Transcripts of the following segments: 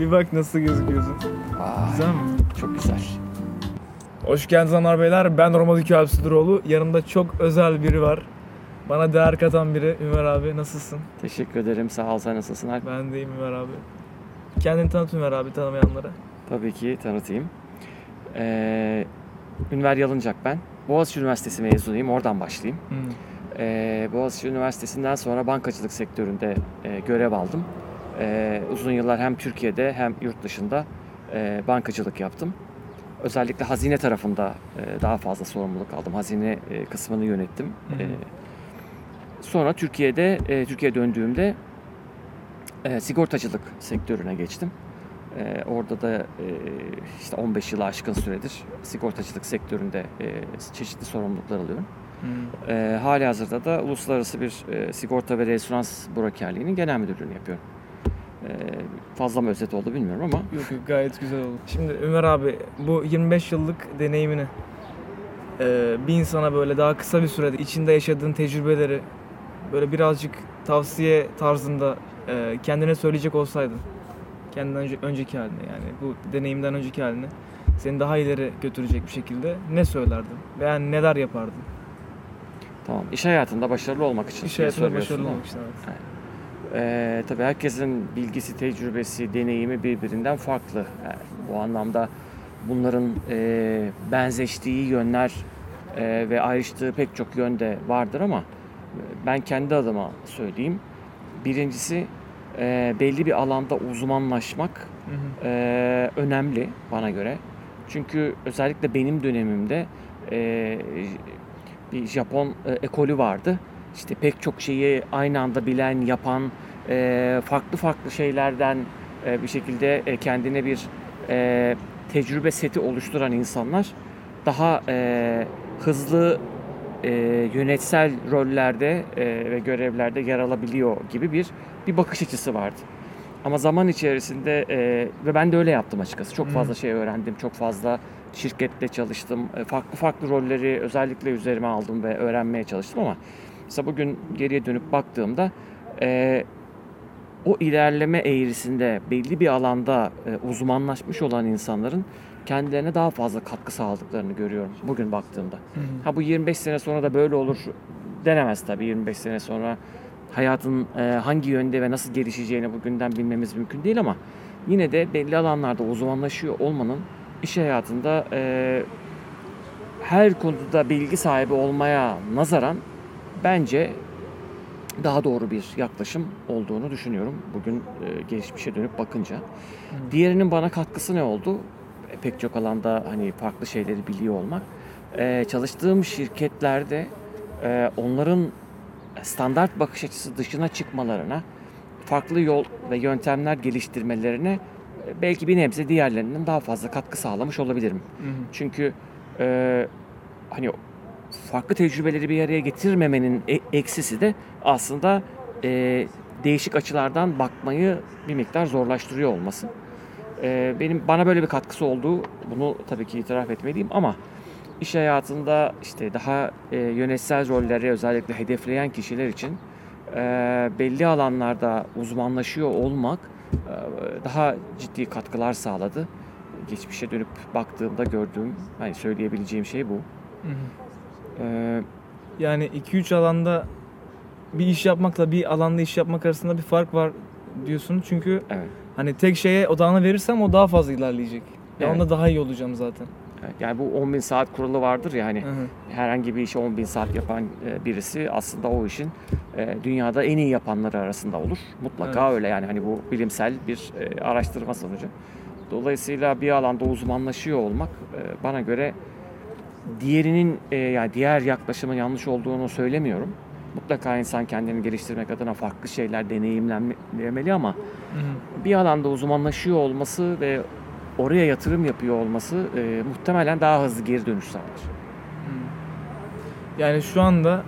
Bir bak nasıl gözüküyorsun. Vay, Güzel mi? çok güzel. Hoş geldiniz hanımlar beyler. Ben Romadik Alpsidiroğlu. Yanımda çok özel biri var. Bana değer katan biri. Ümer abi nasılsın? Teşekkür ederim. Sağ ol. Sen nasılsın Alp? Ben deyim Ümer abi. Kendini tanıt Ümer abi tanımayanlara. Tabii ki tanıtayım. Ee, Ünver Yalıncak ben. Boğaziçi Üniversitesi mezunuyum. Oradan başlayayım. Hmm. Ee, Boğaziçi Üniversitesi'nden sonra bankacılık sektöründe e, görev aldım. Ee, uzun yıllar hem Türkiye'de hem yurt dışında e, bankacılık yaptım. Özellikle hazine tarafında e, daha fazla sorumluluk aldım. Hazine e, kısmını yönettim. Hı hı. Ee, sonra Türkiye'de, e, Türkiye'ye döndüğümde e, sigortacılık sektörüne geçtim. E, orada da e, işte 15 yılı aşkın süredir sigortacılık sektöründe e, çeşitli sorumluluklar alıyorum. Hmm. E, hali hazırda da uluslararası bir e, sigorta ve resonans brokerliğinin genel müdürlüğünü yapıyorum. E, fazla mı özet oldu bilmiyorum ama Yok yok gayet güzel oldu. Şimdi Ömer abi bu 25 yıllık deneyimini e, bir insana böyle daha kısa bir sürede içinde yaşadığın tecrübeleri böyle birazcık tavsiye tarzında e, kendine söyleyecek olsaydın kendinden önce, önceki haline yani bu deneyimden önceki haline seni daha ileri götürecek bir şekilde ne söylerdin veya neler yapardın? tamam. İş hayatında başarılı olmak için İş hayatında başarılı olmak için evet. Ee, tabii herkesin bilgisi, tecrübesi, deneyimi birbirinden farklı. Yani bu anlamda bunların e, benzeştiği yönler e, ve ayrıştığı pek çok yönde vardır ama ben kendi adıma söyleyeyim. Birincisi e, belli bir alanda uzmanlaşmak Hı hı. e, önemli bana göre. Çünkü özellikle benim dönemimde e, bir Japon e, ekolü vardı. İşte pek çok şeyi aynı anda bilen, yapan, e, farklı farklı şeylerden e, bir şekilde e, kendine bir tecrübe seti oluşturan insanlar daha hızlı yönetsel rollerde ve görevlerde yer alabiliyor gibi bir bir bakış açısı vardı. Ama zaman içerisinde e, ve ben de öyle yaptım açıkçası. Çok fazla şey öğrendim, çok fazla şirkette çalıştım. E, farklı farklı rolleri özellikle üzerime aldım ve öğrenmeye çalıştım ama mesela bugün geriye dönüp baktığımda e, o ilerleme eğrisinde belli bir alanda e, uzmanlaşmış olan insanların kendilerine daha fazla katkı sağladıklarını görüyorum bugün baktığımda. Hı hı. Ha bu 25 sene sonra da böyle olur denemez tabii 25 sene sonra hayatın e, hangi yönde ve nasıl gelişeceğini bugünden bilmemiz mümkün değil ama yine de belli alanlarda uzmanlaşıyor olmanın iş hayatında e, her konuda bilgi sahibi olmaya nazaran bence daha doğru bir yaklaşım olduğunu düşünüyorum bugün e, geçmişe dönüp bakınca. Diğerinin bana katkısı ne oldu? E, pek çok alanda hani farklı şeyleri biliyor olmak. E, çalıştığım şirketlerde e, onların standart bakış açısı dışına çıkmalarına, farklı yol ve yöntemler geliştirmelerine e, belki bir nebze diğerlerinden daha fazla katkı sağlamış olabilirim. Hı. Çünkü e, hani farklı tecrübeleri bir araya getirmemenin e- eksisi de aslında e, değişik açılardan bakmayı bir miktar zorlaştırıyor olması. E, benim bana böyle bir katkısı olduğu bunu tabii ki itiraf etmeliyim ama iş hayatında işte daha e, yönetsel rolleri özellikle hedefleyen kişiler için e, belli alanlarda uzmanlaşıyor olmak e, daha ciddi katkılar sağladı. Geçmişe dönüp baktığımda gördüğüm, hani söyleyebileceğim şey bu. Hı hı. E, Yani 2-3 alanda bir iş yapmakla bir alanda iş yapmak arasında bir fark var diyorsun. Çünkü evet. hani tek şeye odağını verirsem o daha fazla ilerleyecek. Ya Evet. onda daha iyi olacağım zaten. Evet, Yani bu 10 bin saat kuralı vardır ya hani Hı hı. herhangi bir işi 10 bin saat yapan e, birisi aslında o işin e, dünyada en iyi yapanları arasında olur. Mutlaka Evet. öyle yani hani bu bilimsel bir e, araştırma sonucu. Dolayısıyla bir alanda uzmanlaşıyor olmak bana göre diğerinin e, yani diğer yaklaşımın yanlış olduğunu söylemiyorum. Mutlaka insan kendini geliştirmek adına farklı şeyler deneyimlemeli ama Hı hı. bir alanda uzmanlaşıyor olması ve oraya yatırım yapıyor olması e, muhtemelen daha hızlı geri dönüş sağlar. Yani şu anda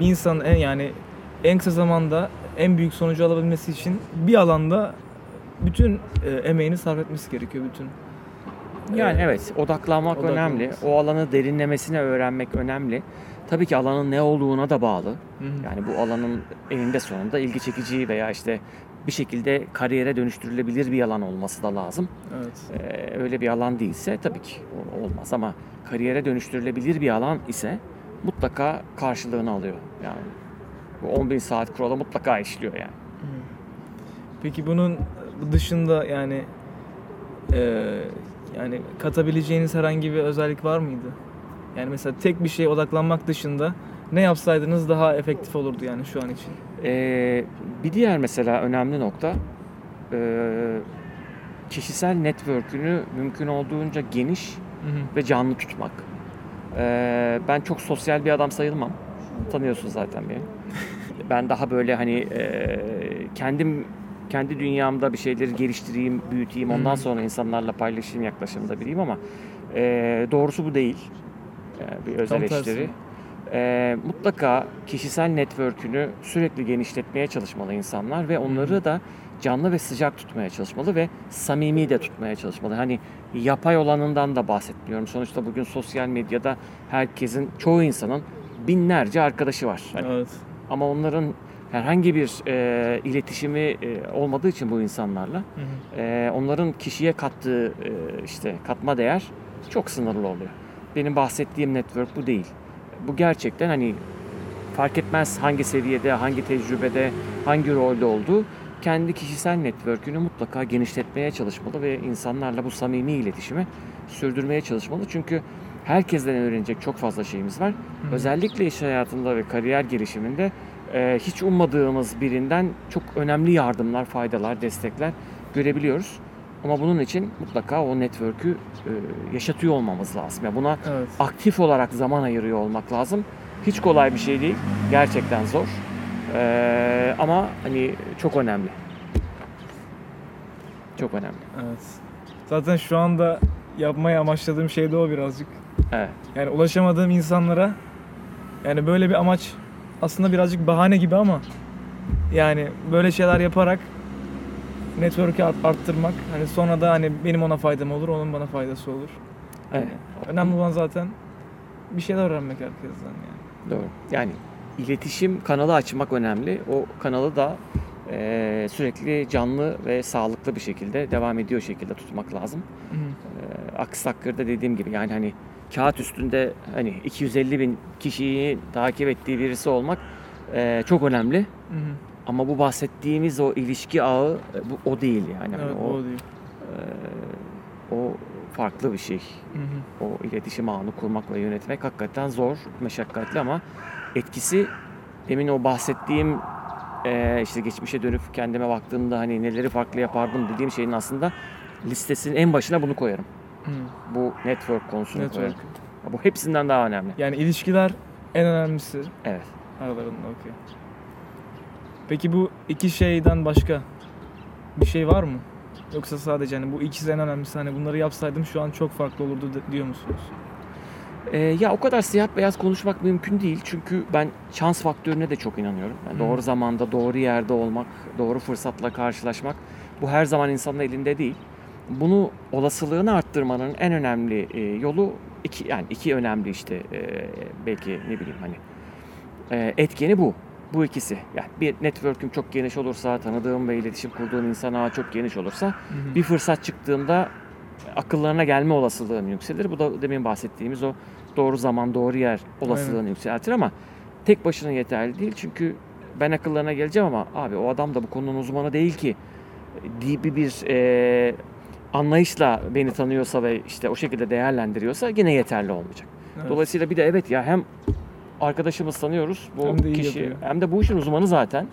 bir insanın en yani en kısa zamanda en büyük sonucu alabilmesi için bir alanda bütün e, emeğini sarf etmesi gerekiyor bütün. Yani evet odaklanmak odaklanması. önemli. O alanı derinlemesine öğrenmek önemli. Tabii ki alanın ne olduğuna da bağlı. Hı hı. Yani bu alanın eninde sonunda ilgi çekici veya işte bir şekilde kariyere dönüştürülebilir bir alan olması da lazım. Evet. Ee, öyle bir alan değilse tabii ki olmaz ama kariyere dönüştürülebilir bir alan ise mutlaka karşılığını alıyor. Yani bu 10 bin saat kuralı mutlaka işliyor yani. Peki bunun dışında yani e, yani katabileceğiniz herhangi bir özellik var mıydı? Yani mesela tek bir şeye odaklanmak dışında ne yapsaydınız daha efektif olurdu yani şu an için? Ee, bir diğer mesela önemli nokta e, kişisel network'ünü mümkün olduğunca geniş ve canlı tutmak. Ee, ben çok sosyal bir adam sayılmam. Tanıyorsun zaten beni. ben daha böyle hani e, kendim kendi dünyamda bir şeyleri geliştireyim, büyüteyim, ondan Hı. sonra insanlarla paylaşayım yaklaşımda biriyim ama e, doğrusu bu değil. E, bir Tam tersi. eşleri. E, mutlaka kişisel network'ünü sürekli genişletmeye çalışmalı insanlar ve onları da canlı ve sıcak tutmaya çalışmalı ve samimi de tutmaya çalışmalı. Hani yapay olanından da bahsetmiyorum. Sonuçta bugün sosyal medyada herkesin, çoğu insanın binlerce arkadaşı var. Hani Evet. ama onların herhangi bir e, iletişimi e, olmadığı için bu insanlarla Hı hı. e, onların kişiye kattığı e, işte katma değer çok sınırlı oluyor. Benim bahsettiğim network bu değil. Bu gerçekten hani fark etmez hangi seviyede, hangi tecrübede, hangi rolde olduğu kendi kişisel network'ünü mutlaka genişletmeye çalışmalı ve insanlarla bu samimi iletişimi sürdürmeye çalışmalı. Çünkü herkesten öğrenecek çok fazla şeyimiz var. Hı. Özellikle iş hayatında ve kariyer gelişiminde e, hiç ummadığımız birinden çok önemli yardımlar, faydalar, destekler görebiliyoruz. Ama bunun için mutlaka o network'ü e, yaşatıyor olmamız lazım. Yani buna Evet. aktif olarak zaman ayırıyor olmak lazım. Hiç kolay bir şey değil. Gerçekten zor. E, ama hani çok önemli. Çok önemli. Evet. Zaten şu anda yapmaya amaçladığım şey de o birazcık. Evet. Yani ulaşamadığım insanlara yani böyle bir amaç aslında birazcık bahane gibi ama yani böyle şeyler yaparak network'ü art- arttırmak hani sonra da hani benim ona faydam olur, onun bana faydası olur. evet. Önemli olan zaten bir şeyler öğrenmek herkesten yani. Doğru. Yani iletişim kanalı açmak önemli. O kanalı da e, sürekli canlı ve sağlıklı bir şekilde devam ediyor şekilde tutmak lazım. Hı hı. E, aksi takdirde dediğim gibi yani hani kağıt üstünde hani 250 bin kişiyi takip ettiği birisi olmak e, çok önemli. Hı hı. Ama bu bahsettiğimiz o ilişki ağı e, bu o değil yani. Hani Evet, o, o değil. e, o farklı bir şey. Hı hı. o iletişim ağını kurmak ve yönetmek hakikaten zor, meşakkatli ama etkisi demin o bahsettiğim eee, işte geçmişe dönüp kendime baktığımda hani neleri farklı yapardım dediğim şeyin aslında listesinin en başına bunu koyarım. Hı. Bu network konusunu Network. koyarım. Bu hepsinden daha önemli. Yani ilişkiler en önemlisi Evet. aralarında okey. Peki bu iki şeyden başka bir şey var mı? Yoksa sadece hani bu ikisi en önemlisi hani bunları yapsaydım şu an çok farklı olurdu diyor musunuz? Ee, ya o kadar siyah beyaz konuşmak mümkün değil. Çünkü ben şans faktörüne de çok inanıyorum. Yani Hı. doğru zamanda, doğru yerde olmak, doğru fırsatla karşılaşmak bu her zaman insanın elinde değil. Bunu olasılığını arttırmanın en önemli e, yolu iki yani iki önemli işte e, belki ne bileyim hani e, etkeni bu. Bu ikisi. Yani bir network'üm çok geniş olursa, tanıdığım ve iletişim kurduğum insan ağı çok geniş olursa bir fırsat çıktığında akıllarına gelme olasılığın yükselir. Bu da demin bahsettiğimiz o doğru zaman, doğru yer olasılığını yükseltir ama tek başına yeterli değil. Çünkü ben akıllarına geleceğim ama abi o adam da bu konunun uzmanı değil ki gibi bir e, anlayışla beni tanıyorsa ve işte o şekilde değerlendiriyorsa yine yeterli olmayacak. Evet. Dolayısıyla bir de evet ya hem arkadaşımız tanıyoruz bu Hem kişi yapıyor. hem de bu işin uzmanı zaten.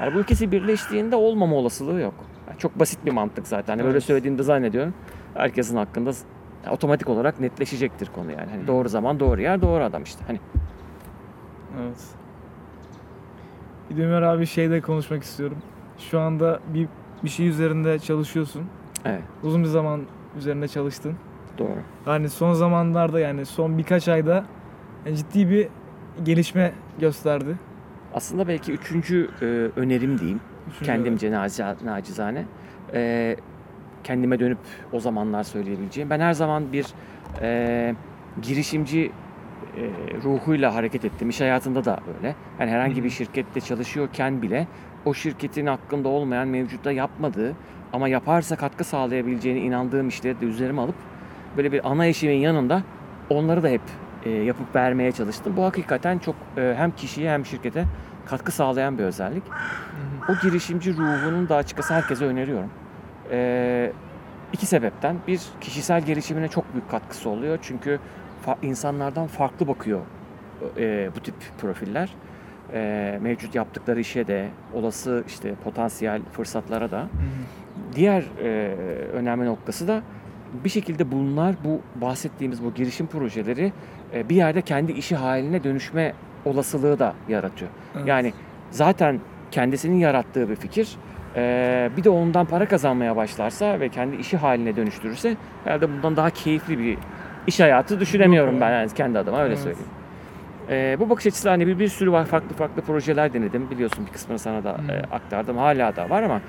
Yani bu ikisi birleştiğinde olmama olasılığı yok. Yani çok basit bir mantık zaten. Hani Böyle Evet. söylediğimde zannediyorum herkesin hakkında otomatik olarak netleşecektir konu yani. Hani doğru zaman, doğru yer, doğru adam işte. Hani Evet. Bir de Ömer abi şeyde konuşmak istiyorum. Şu anda bir bir şey üzerinde çalışıyorsun. Evet, Uzun bir zaman üzerinde çalıştın. doğru. Yani son zamanlarda yani son birkaç ayda ciddi bir gelişme gösterdi. Aslında belki üçüncü e, önerim diyeyim. Üçüncü kendimce naci- nacizane e, kendime dönüp o zamanlar söyleyebileceğim. Ben her zaman bir e, girişimci ruhuyla hareket ettim. İş hayatında da öyle. Yani herhangi bir şirkette çalışıyorken bile o şirketin hakkında olmayan mevcutta yapmadığı ama yaparsa katkı sağlayabileceğine inandığım işleri de üzerime alıp böyle bir ana eşimin yanında onları da hep e, yapıp vermeye çalıştım. Bu hakikaten çok e, hem kişiye hem şirkete katkı sağlayan bir özellik. O girişimci ruhunun da açıkçası herkese öneriyorum. E, iki sebepten. Bir, kişisel gelişimine çok büyük katkısı oluyor. Çünkü fa- insanlardan farklı bakıyor e, bu tip profiller. E, mevcut yaptıkları işe de, olası işte potansiyel fırsatlara da. Diğer e, önemli noktası da bir şekilde bunlar bu bahsettiğimiz bu girişim projeleri e, bir yerde kendi işi haline dönüşme olasılığı da yaratıyor. Evet. Yani zaten kendisinin yarattığı bir fikir e, bir de ondan para kazanmaya başlarsa ve kendi işi haline dönüştürürse herhalde bundan daha keyifli bir iş hayatı düşünemiyorum ben yani kendi adıma öyle Evet. söyleyeyim. E, bu bakış açısı hani bir, bir sürü var farklı farklı projeler denedim. Biliyorsun bir kısmını sana da Hı. e, aktardım. Hala da var ama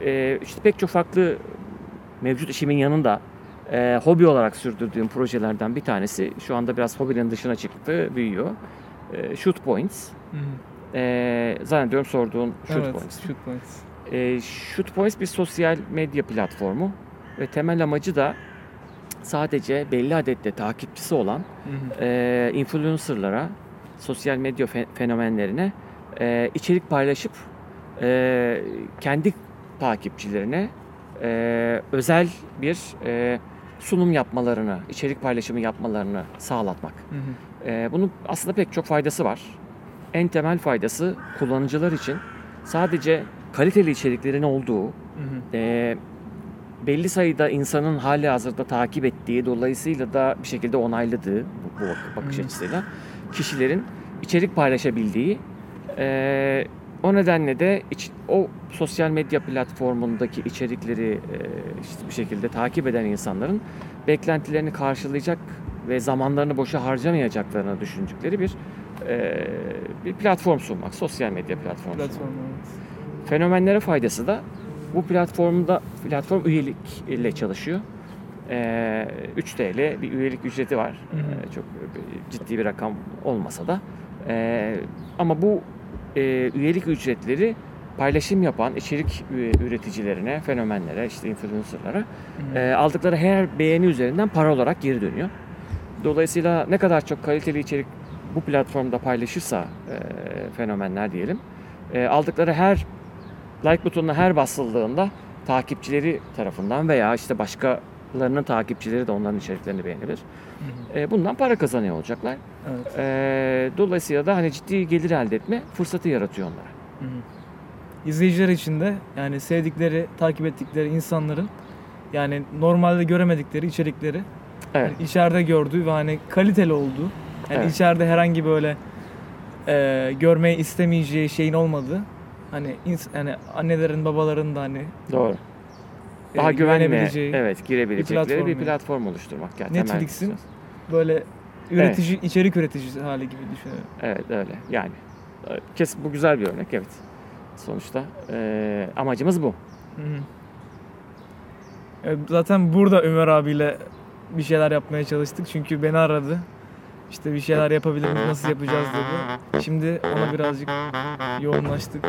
e, işte pek çok farklı mevcut işimin yanında e, hobi olarak sürdürdüğüm projelerden bir tanesi şu anda biraz hobinin dışına çıktı, büyüyor. E, Shoot Points. Hı. E, zannediyorum sorduğun Shoot evet, Points. Shoot points. E, Shoot Points bir sosyal medya platformu ve temel amacı da sadece belli adette takipçisi olan Hı hı. e, influencerlara, sosyal medya fe- fenomenlerine e, içerik paylaşıp e, kendi takipçilerine e, özel bir e, sunum yapmalarını, içerik paylaşımı yapmalarını sağlatmak. Hı hı. E, bunun aslında pek çok faydası var. En temel faydası kullanıcılar için sadece kaliteli içeriklerin olduğu, Hı hı. e, belli sayıda insanın hali hazırda takip ettiği, dolayısıyla da bir şekilde onayladığı bu, bu bak- bakış açısıyla kişilerin içerik paylaşabildiği, e, o nedenle de iç- o sosyal medya platformundaki içerikleri e, işte bir şekilde takip eden insanların beklentilerini karşılayacak ve zamanlarını boşa harcamayacaklarını düşündükleri bir e, bir platform sunmak, sosyal medya platformu sunmak. Platform evet. Fenomenlere faydası da bu platformda platform üyelik ile çalışıyor. Ee, 3 TL bir üyelik ücreti var. Hı hı. Ee, çok ciddi bir rakam olmasa da. Ee, ama bu e, üyelik ücretleri paylaşım yapan içerik üreticilerine, fenomenlere, işte influencerlara e, aldıkları her beğeni üzerinden para olarak geri dönüyor. Dolayısıyla ne kadar çok kaliteli içerik bu platformda paylaşırsa e, fenomenler diyelim, e, aldıkları her like butonuna her basıldığında takipçileri tarafından veya işte başkalarının takipçileri de onların içeriklerini beğenebilir. Hı hı. E, bundan para kazanıyor olacaklar. Evet. E, dolayısıyla da hani ciddi gelir elde etme fırsatı yaratıyor onlara. Hı hı. İzleyiciler için de yani sevdikleri, takip ettikleri insanların yani normalde göremedikleri içerikleri Evet. yani içeride gördüğü ve hani kaliteli olduğu yani Evet. içeride herhangi böyle e, görmeyi istemeyeceği şeyin olmadığı hani ins- yani annelerin babaların da hani Doğru. e, Daha güvenli, güvenebileceği evet, girebilecekleri bir platform platform, yani. oluşturmak. Yani temel Netflix'in kısmı. böyle üretici içerik üreticisi hali gibi düşünüyorum. Evet öyle yani. e, Kes bu güzel bir örnek evet. Sonuçta e, amacımız bu. Hı hı. E, Zaten burada Ömer abiyle bir şeyler yapmaya çalıştık çünkü beni aradı. İşte bir şeyler yapabiliriz, nasıl yapacağız dedi. Şimdi ona birazcık yoğunlaştık.